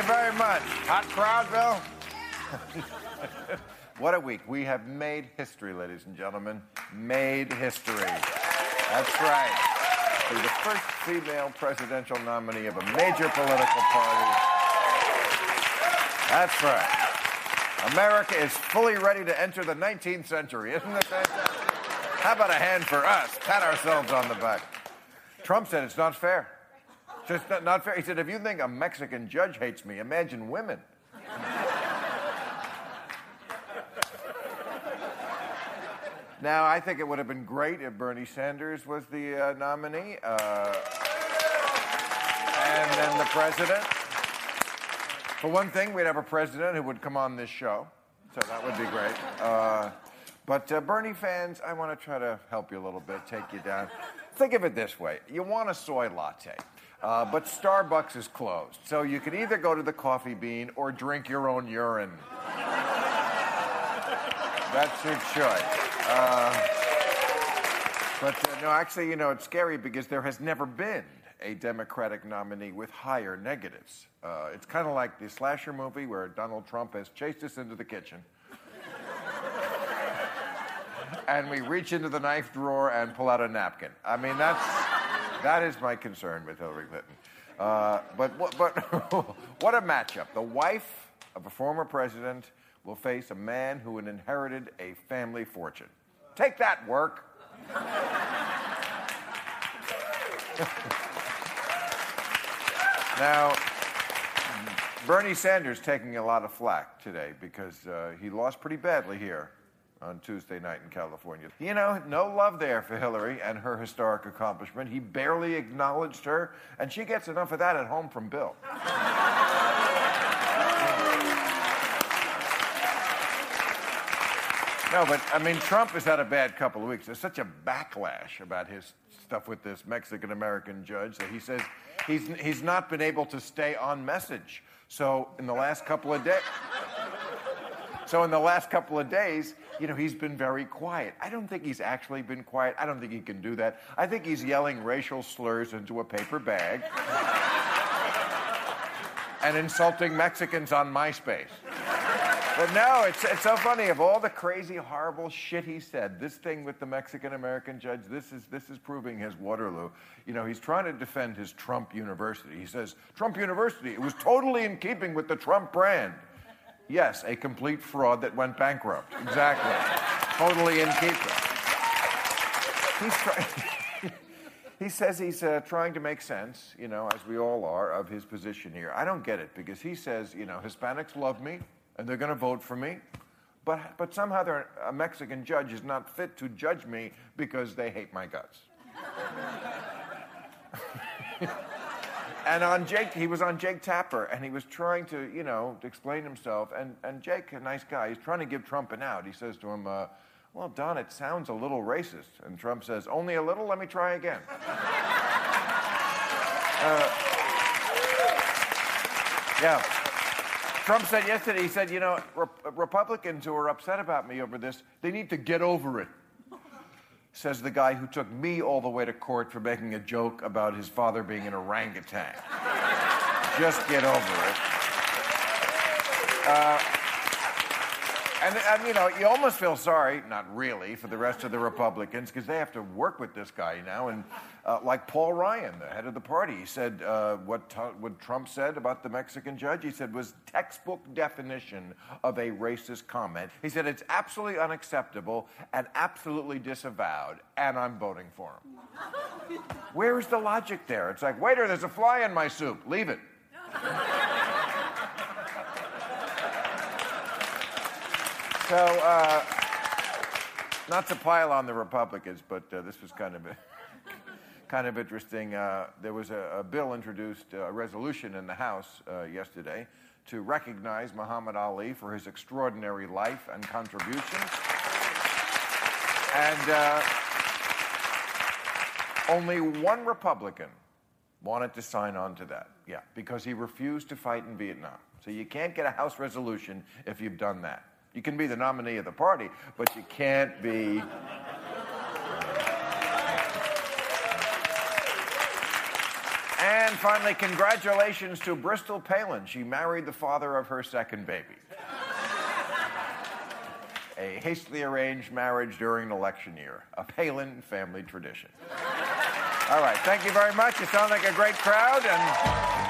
You very much. Hot crowd, Bill? what a week. We have made history, ladies and gentlemen. Made history. That's right. Be the first female presidential nominee of a major political party. That's right. America is fully ready to enter the 19th century. Isn't it? How about a hand for us? Pat ourselves on the back. Trump said it's not fair. Just not, not fair. He said, if you think a Mexican judge hates me, imagine women. now, I think it would have been great if Bernie Sanders was the uh, nominee. Uh, and then the president. For one thing, we'd have a president who would come on this show, so that would be great. Uh, but uh, Bernie fans, I want to try to help you a little bit, take you down. Think of it this way you want a soy latte, uh, but Starbucks is closed. So you can either go to the coffee bean or drink your own urine. That's your choice. Uh, but uh, no, actually, you know, it's scary because there has never been a Democratic nominee with higher negatives. Uh, it's kind of like the slasher movie where Donald Trump has chased us into the kitchen. And we reach into the knife drawer and pull out a napkin. I mean, that's that is my concern with Hillary Clinton. Uh, but what- but what a matchup! The wife of a former president will face a man who inherited a family fortune. Take that, work. now, Bernie Sanders taking a lot of flack today because uh, he lost pretty badly here on Tuesday night in California. You know, no love there for Hillary and her historic accomplishment. He barely acknowledged her, and she gets enough of that at home from Bill. No, but I mean, Trump has had a bad couple of weeks. There's such a backlash about his stuff with this Mexican American judge that he says he's, he's not been able to stay on message. So, in the last couple of days, so in the last couple of days, you know, he's been very quiet. I don't think he's actually been quiet. I don't think he can do that. I think he's yelling racial slurs into a paper bag and insulting Mexicans on MySpace. But no, it's, it's so funny. Of all the crazy, horrible shit he said, this thing with the Mexican American judge, this is, this is proving his Waterloo. You know, he's trying to defend his Trump University. He says, Trump University, it was totally in keeping with the Trump brand. Yes, a complete fraud that went bankrupt. Exactly. totally in keeping. He's trying. he says he's uh, trying to make sense, you know, as we all are, of his position here. I don't get it because he says, you know, Hispanics love me and they're going to vote for me, but, but somehow a Mexican judge is not fit to judge me because they hate my guts. and on Jake, he was on Jake Tapper, and he was trying to, you know, explain himself. And, and Jake, a nice guy, he's trying to give Trump an out. He says to him, uh, well, Don, it sounds a little racist. And Trump says, only a little? Let me try again. Uh, yeah. Trump said yesterday, he said, you know, Rep- Republicans who are upset about me over this, they need to get over it. Says the guy who took me all the way to court for making a joke about his father being an orangutan. Just get over it. Uh, and, and, you know, you almost feel sorry, not really, for the rest of the Republicans because they have to work with this guy now. And uh, like Paul Ryan, the head of the party, he said uh, what, what Trump said about the Mexican judge, he said was textbook definition of a racist comment. He said it's absolutely unacceptable and absolutely disavowed, and I'm voting for him. Where is the logic there? It's like, waiter, there's a fly in my soup. Leave it. So, uh, not to pile on the Republicans, but uh, this was kind of kind of interesting. Uh, there was a, a, bill introduced, uh, a resolution in the House uh, yesterday to recognize Muhammad Ali for his extraordinary life and contributions. And uh, only one Republican wanted to sign on to that. Yeah, because he refused to fight in Vietnam. So you can't get a House resolution if you've done that. You can be the nominee of the party, but you can't be. And finally, congratulations to Bristol Palin. She married the father of her second baby. a hastily arranged marriage during an election year, a Palin family tradition. All right, thank you very much. You sound like a great crowd, and